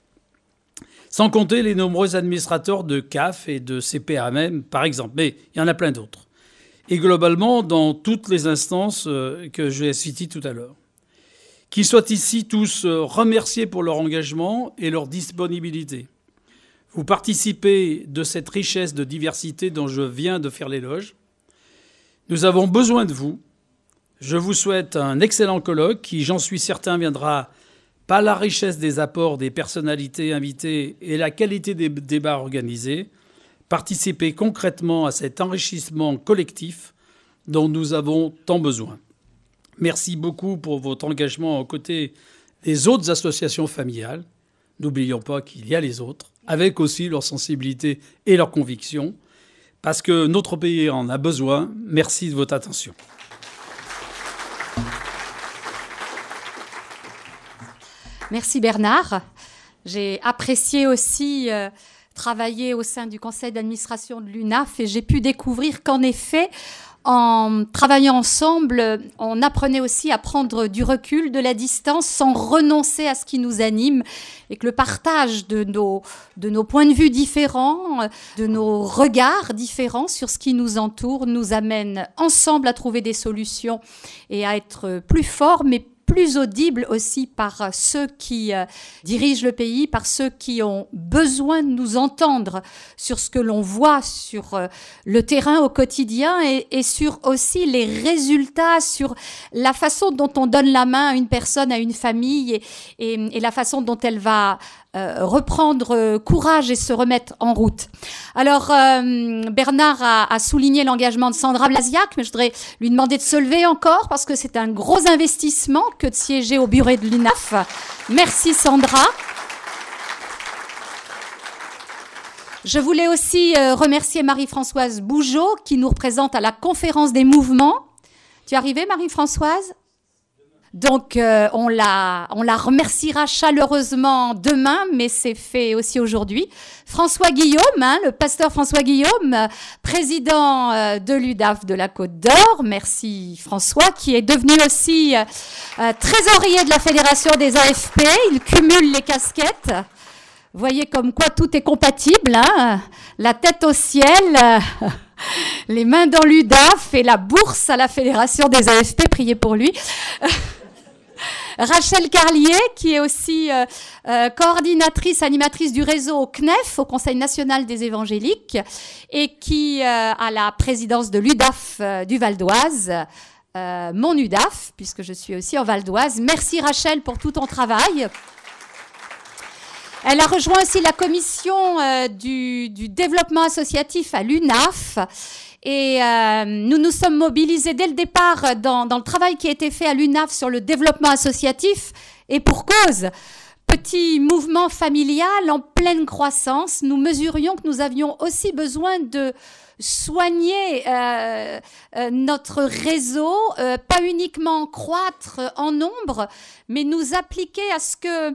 sans compter les nombreux administrateurs de CAF et de CPA même, par exemple, mais il y en a plein d'autres. Et globalement, dans toutes les instances euh, que j'ai citées tout à l'heure. Qu'ils soient ici tous euh, remerciés pour leur engagement et leur disponibilité. Vous participez de cette richesse de diversité dont je viens de faire l'éloge. Nous avons besoin de vous. Je vous souhaite un excellent colloque qui, j'en suis certain, viendra par la richesse des apports des personnalités invitées et la qualité des débats organisés, participer concrètement à cet enrichissement collectif dont nous avons tant besoin. Merci beaucoup pour votre engagement aux côtés des autres associations familiales. N'oublions pas qu'il y a les autres, avec aussi leur sensibilité et leurs convictions parce que notre pays en a besoin. Merci de votre attention. Merci Bernard. J'ai apprécié aussi euh, travaillé au sein du conseil d'administration de l'UNAF et j'ai pu découvrir qu'en effet, en travaillant ensemble, on apprenait aussi à prendre du recul, de la distance, sans renoncer à ce qui nous anime, et que le partage de nos, de nos points de vue différents, de nos regards différents sur ce qui nous entoure, nous amène ensemble à trouver des solutions et à être plus forts, mais plus audible aussi par ceux qui euh, dirigent le pays, par ceux qui ont besoin de nous entendre sur ce que l'on voit sur euh, le terrain au quotidien et, sur aussi les résultats, sur la façon dont on donne la main à une personne, à une famille et la façon dont elle va euh, reprendre euh, courage et se remettre en route. Alors, euh, Bernard a, souligné l'engagement de Sandra Blasiak, mais je voudrais lui demander de se lever encore parce que c'est un gros investissement que de siéger au bureau de l'UNAF. Merci Sandra. Je voulais aussi remercier Marie-Françoise Bougeot qui nous représente à la conférence des mouvements. Tu es arrivée, Marie-Françoise? Donc euh, on, la, on la remerciera chaleureusement demain, mais c'est fait aussi aujourd'hui. François Guillaume, hein, le pasteur François Guillaume, président euh, de l'UDAF de la Côte d'Or. Merci François, qui est devenu aussi euh, trésorier de la Fédération des AFP. Il cumule les casquettes. Voyez comme quoi tout est compatible. Hein la tête au ciel. (laughs) les mains dans l'UDAF et la bourse à la Fédération des AFP, priez pour lui. (laughs) Rachel Carlier, qui est aussi euh, euh, coordinatrice, animatrice du réseau au CNEF, au Conseil national des évangéliques, et qui euh, a la présidence de l'UDAF du Val d'Oise. Mon UDAF, puisque je suis aussi en Val d'Oise. Merci Rachel pour tout ton travail. Elle a rejoint aussi la commission euh, du, développement associatif à l'UNAF. Et euh, nous nous sommes mobilisés dès le départ dans le travail qui a été fait à l'UNAF sur le développement associatif. Et pour cause, petit mouvement familial en pleine croissance, nous mesurions que nous avions aussi besoin de soigner euh, euh, notre réseau, euh, pas uniquement croître en nombre, mais nous appliquer à ce que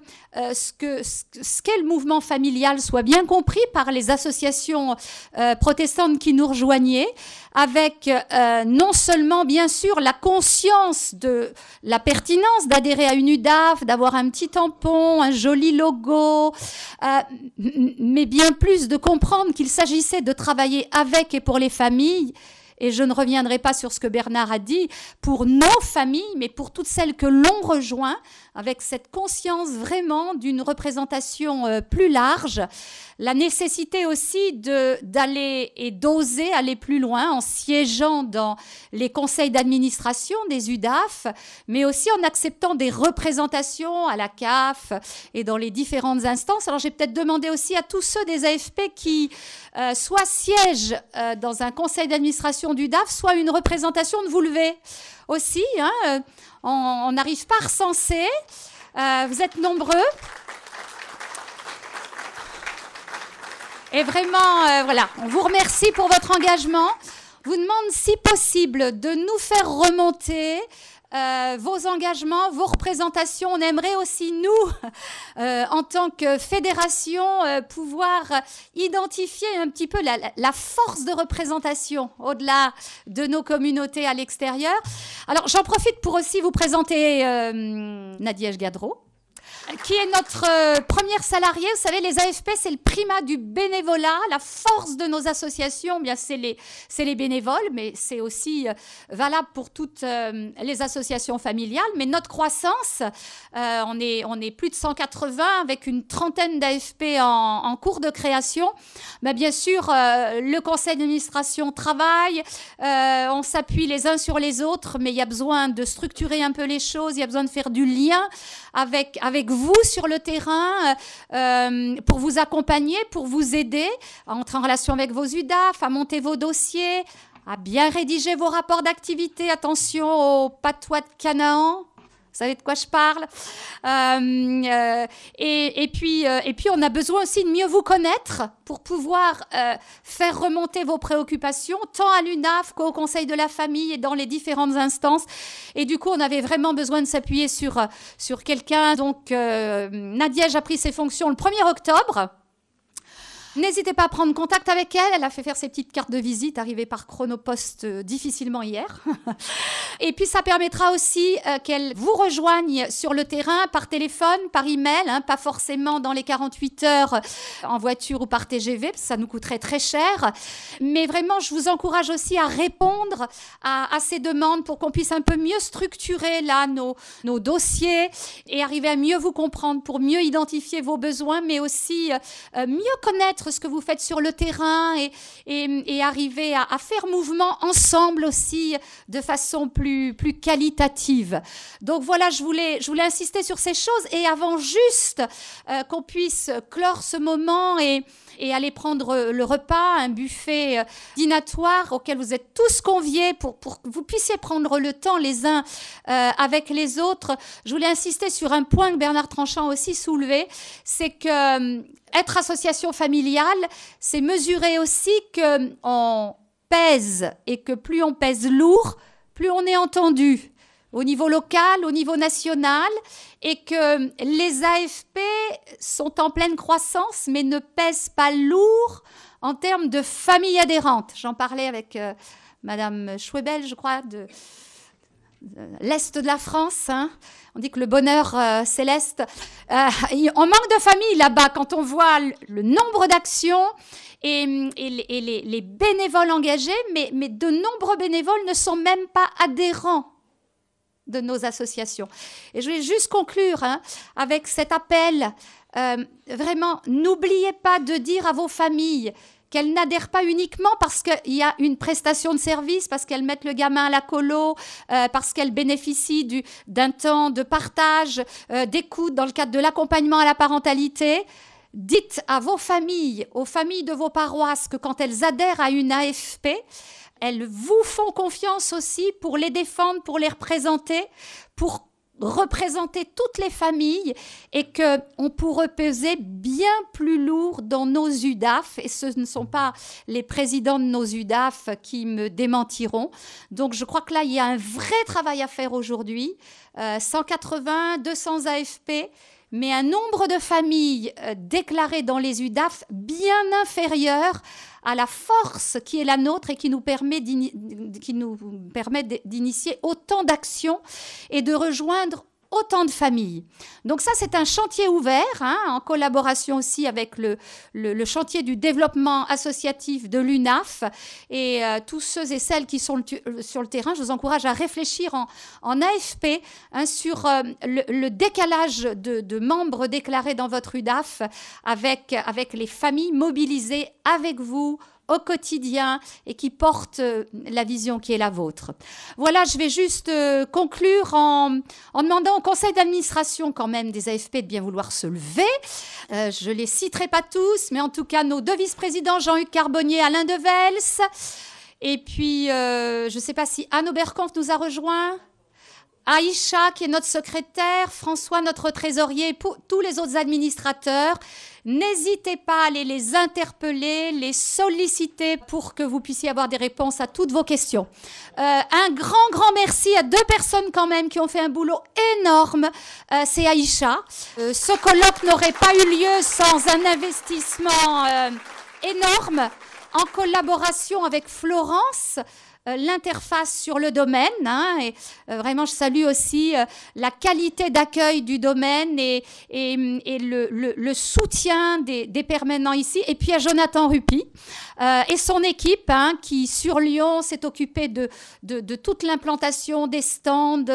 ce que ce qu'est le mouvement familial soit bien compris par les associations protestantes qui nous rejoignaient, avec euh, non seulement bien sûr la conscience de la pertinence d'adhérer à une UDAF, d'avoir un petit tampon, un joli logo, mais bien plus de comprendre qu'il s'agissait de travailler avec et pour les familles. Et je ne reviendrai pas sur ce que Bernard a dit pour nos familles, mais pour toutes celles que l'on rejoint, avec cette conscience vraiment d'une représentation euh, plus large, la nécessité aussi d'aller et d'oser aller plus loin en siégeant dans les conseils d'administration des UDAF, mais aussi en acceptant des représentations à la CAF et dans les différentes instances. Alors j'ai peut-être demandé aussi à tous ceux des AFP qui euh, soit siègent euh, dans un conseil d'administration d'UDAF, soit une représentation de vous lever aussi. Hein, euh, on n'arrive pas à recenser. Euh, vous êtes nombreux. Et vraiment, euh, voilà, on vous remercie pour votre engagement. Vous demande si possible de nous faire remonter euh, vos engagements, vos représentations. On aimerait aussi, nous, (laughs) euh, en tant que fédération, euh, pouvoir identifier un petit peu la, force de représentation au-delà de nos communautés à l'extérieur. Alors, j'en profite pour aussi vous présenter Nadia Gadreau qui est notre euh, première salariée. Vous savez, les AFP, c'est le primat du bénévolat. La force de nos associations, bien, c'est les, les bénévoles, mais c'est aussi euh, valable pour toutes euh, les associations familiales. Mais notre croissance, on, est, on est plus de 180 avec une trentaine d'AFP en, en, cours de création. Mais bien sûr, le conseil d'administration travaille, on s'appuie les uns sur les autres, mais il y a besoin de structurer un peu les choses, il y a besoin de faire du lien avec, avec vous sur le terrain euh, pour vous accompagner, pour vous aider à entrer en relation avec vos UDAF, à monter vos dossiers, à bien rédiger vos rapports d'activité. Attention aux patois de Canaan. Vous savez de quoi je parle euh, euh, et, puis, euh, et puis, on a besoin aussi de mieux vous connaître pour pouvoir faire remonter vos préoccupations, tant à l'UNAF qu'au Conseil de la famille et dans les différentes instances. Et du coup, on avait vraiment besoin de s'appuyer sur, sur quelqu'un. Donc, Nadia a pris ses fonctions le 1er octobre. N'hésitez pas à prendre contact avec elle. Elle a fait faire ses petites cartes de visite arrivées par chronopost euh, difficilement hier. (laughs) Et puis ça permettra aussi euh, qu'elle vous rejoigne sur le terrain par téléphone, par email, hein, pas forcément dans les 48 heures en voiture ou par TGV, parce que ça nous coûterait très cher. Mais vraiment, je vous encourage aussi à répondre à, ces demandes pour qu'on puisse un peu mieux structurer là nos, dossiers et arriver à mieux vous comprendre pour mieux identifier vos besoins, mais aussi euh, mieux connaître ce que vous faites sur le terrain et, arriver à, à, faire mouvement ensemble aussi de façon plus, plus qualitative. Donc voilà, je voulais, je voulais insister sur ces choses et avant juste euh, qu'on puisse clore ce moment et, et aller prendre le repas, un buffet euh, dînatoire auquel vous êtes tous conviés pour, pour que vous puissiez prendre le temps les uns euh, avec les autres. Je voulais insister sur un point que Bernard Tranchant a aussi soulevé, c'est que euh, être association familiale, c'est mesurer aussi que on pèse et que plus on pèse lourd, plus on est entendu au niveau local, au niveau national, et que les AFP sont en pleine croissance, mais ne pèsent pas lourd en termes de famille adhérente. J'en parlais avec euh, Madame Schwebel, je crois, de, l'Est de la France. Hein. On dit que le bonheur euh, céleste. Euh, on manque de famille là-bas quand on voit le, nombre d'actions et, les, les, bénévoles engagés, mais de nombreux bénévoles ne sont même pas adhérents de nos associations. Et je vais juste conclure hein, avec cet appel. Euh, vraiment, n'oubliez pas de dire à vos familles qu'elles n'adhèrent pas uniquement parce qu'il y a une prestation de service, parce qu'elles mettent le gamin à la colo, euh, parce qu'elles bénéficient d'un temps de partage, euh, d'écoute dans le cadre de l'accompagnement à la parentalité. Dites à vos familles, aux familles de vos paroisses, que quand elles adhèrent à une AFP, elles vous font confiance aussi pour les défendre, pour les représenter, pour représenter toutes les familles et que on pourrait peser bien plus lourd dans nos UDAF et ce ne sont pas les présidents de nos UDAF qui me démentiront. Donc je crois que là il y a un vrai travail à faire aujourd'hui. Euh, 180, 200 AFP mais un nombre de familles euh, déclarées dans les UDAF bien inférieur à la force qui est la nôtre et qui nous permet d'initier autant d'actions et de rejoindre autant de familles. Donc ça, c'est un chantier ouvert, hein, en collaboration aussi avec le, chantier du développement associatif de l'UNAF. Et euh, tous ceux et celles qui sont le, sur le terrain, je vous encourage à réfléchir en, AFP hein, sur euh, le, décalage de, membres déclarés dans votre avec, avec les familles mobilisées avec vous au quotidien et qui porte euh, la vision qui est la vôtre. Voilà, je vais juste euh, conclure en, en, demandant au conseil d'administration quand même des AFP de bien vouloir se lever. Euh, je les citerai pas tous, mais en tout cas nos deux vice-présidents, Jean-Hugues Carbonnier, Alain Devels. Et puis, euh, je ne sais pas si Anne Oberkampf nous a rejoint. Aïcha, qui est notre secrétaire, François, notre trésorier, tous les autres administrateurs. N'hésitez pas à aller les interpeller, les solliciter pour que vous puissiez avoir des réponses à toutes vos questions. Euh, un grand, grand merci à deux personnes quand même qui ont fait un boulot énorme. Euh, C'est Aïcha. Euh, ce colloque n'aurait pas eu lieu sans un investissement euh, énorme en collaboration avec Florence l'interface sur le domaine. Hein, et euh, vraiment, je salue aussi euh, la qualité d'accueil du domaine et, et, et le, le, le, soutien des, des, permanents ici. Et puis à Jonathan Rupi et son équipe hein, qui, sur Lyon, s'est occupé de, de, de toute l'implantation des stands,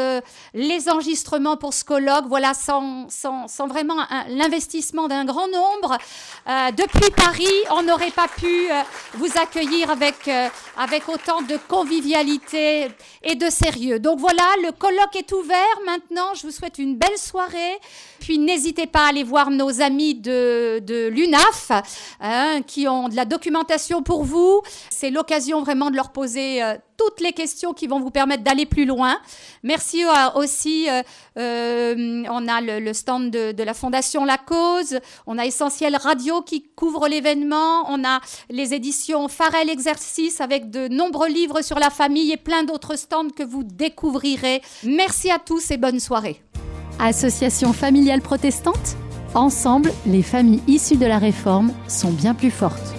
les enregistrements pour ce colloque. Voilà, sans, sans, sans vraiment l'investissement d'un grand nombre. depuis Paris, on n'aurait pas pu vous accueillir avec, avec autant de convivialité et de sérieux. Donc voilà, le colloque est ouvert maintenant. Je vous souhaite une belle soirée. Puis n'hésitez pas à aller voir nos amis de, de l'UNAF hein, qui ont de la documentation pour vous. C'est l'occasion vraiment de leur poser euh, toutes les questions qui vont vous permettre d'aller plus loin. Merci euh, aussi, euh, on a le, le stand de, de, la Fondation La Cause, on a Essentiel Radio qui couvre l'événement, on a les éditions Farel Exercice avec de nombreux livres sur la famille et plein d'autres stands que vous découvrirez. Merci à tous et bonne soirée. Association familiale protestante Ensemble, les familles issues de la réforme sont bien plus fortes.